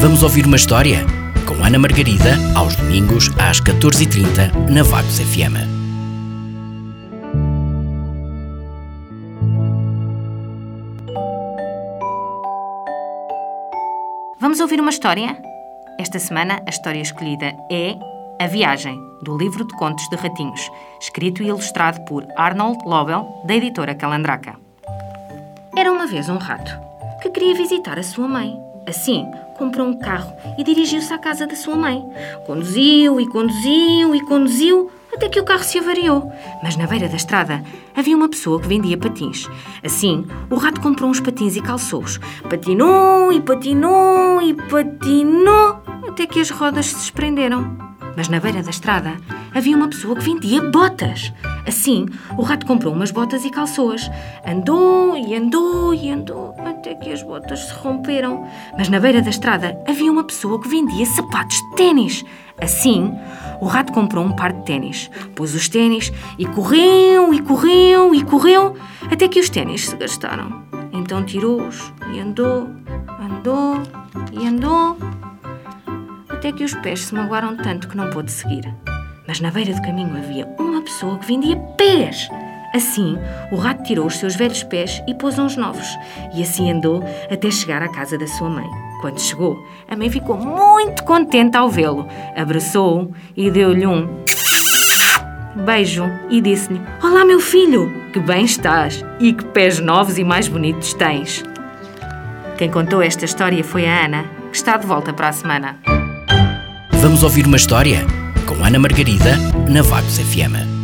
Vamos ouvir uma história? Com Ana Margarida, aos domingos, às 14h30, na Vagos FM. Vamos ouvir uma história? Esta semana a história escolhida é A Viagem, do livro de contos de ratinhos, escrito e ilustrado por Arnold Lobel, da editora Calandraca. Era uma vez um rato que queria visitar a sua mãe. Assim, comprou um carro e dirigiu-se à casa da sua mãe. Conduziu e conduziu e conduziu até que o carro se avariou. Mas na beira da estrada havia uma pessoa que vendia patins. Assim, o rato comprou uns patins e calçou-os. Patinou e patinou e patinou até que as rodas se desprenderam. Mas na beira da estrada havia uma pessoa que vendia botas. Assim, o rato comprou umas botas e calçou-as. Andou e andou e andou até que as botas se romperam. Mas na beira da estrada havia uma pessoa que vendia sapatos de ténis. Assim, o rato comprou um par de ténis, pôs os ténis e correu e correu e correu até que os ténis se gastaram. Então tirou-os e andou, andou e andou até que os pés se magoaram tanto que não pôde seguir. Mas na beira do caminho havia uma pessoa que vendia pés. Assim, o rato tirou os seus velhos pés e pôs uns novos, e assim andou até chegar à casa da sua mãe. Quando chegou, a mãe ficou muito contente ao vê-lo, abraçou-o e deu-lhe um beijo e disse-lhe: Olá, meu filho, que bem estás e que pés novos e mais bonitos tens. Quem contou esta história foi a Ana, que está de volta para a semana. Vamos ouvir uma história? Com Ana Margarida, na Vagos FM.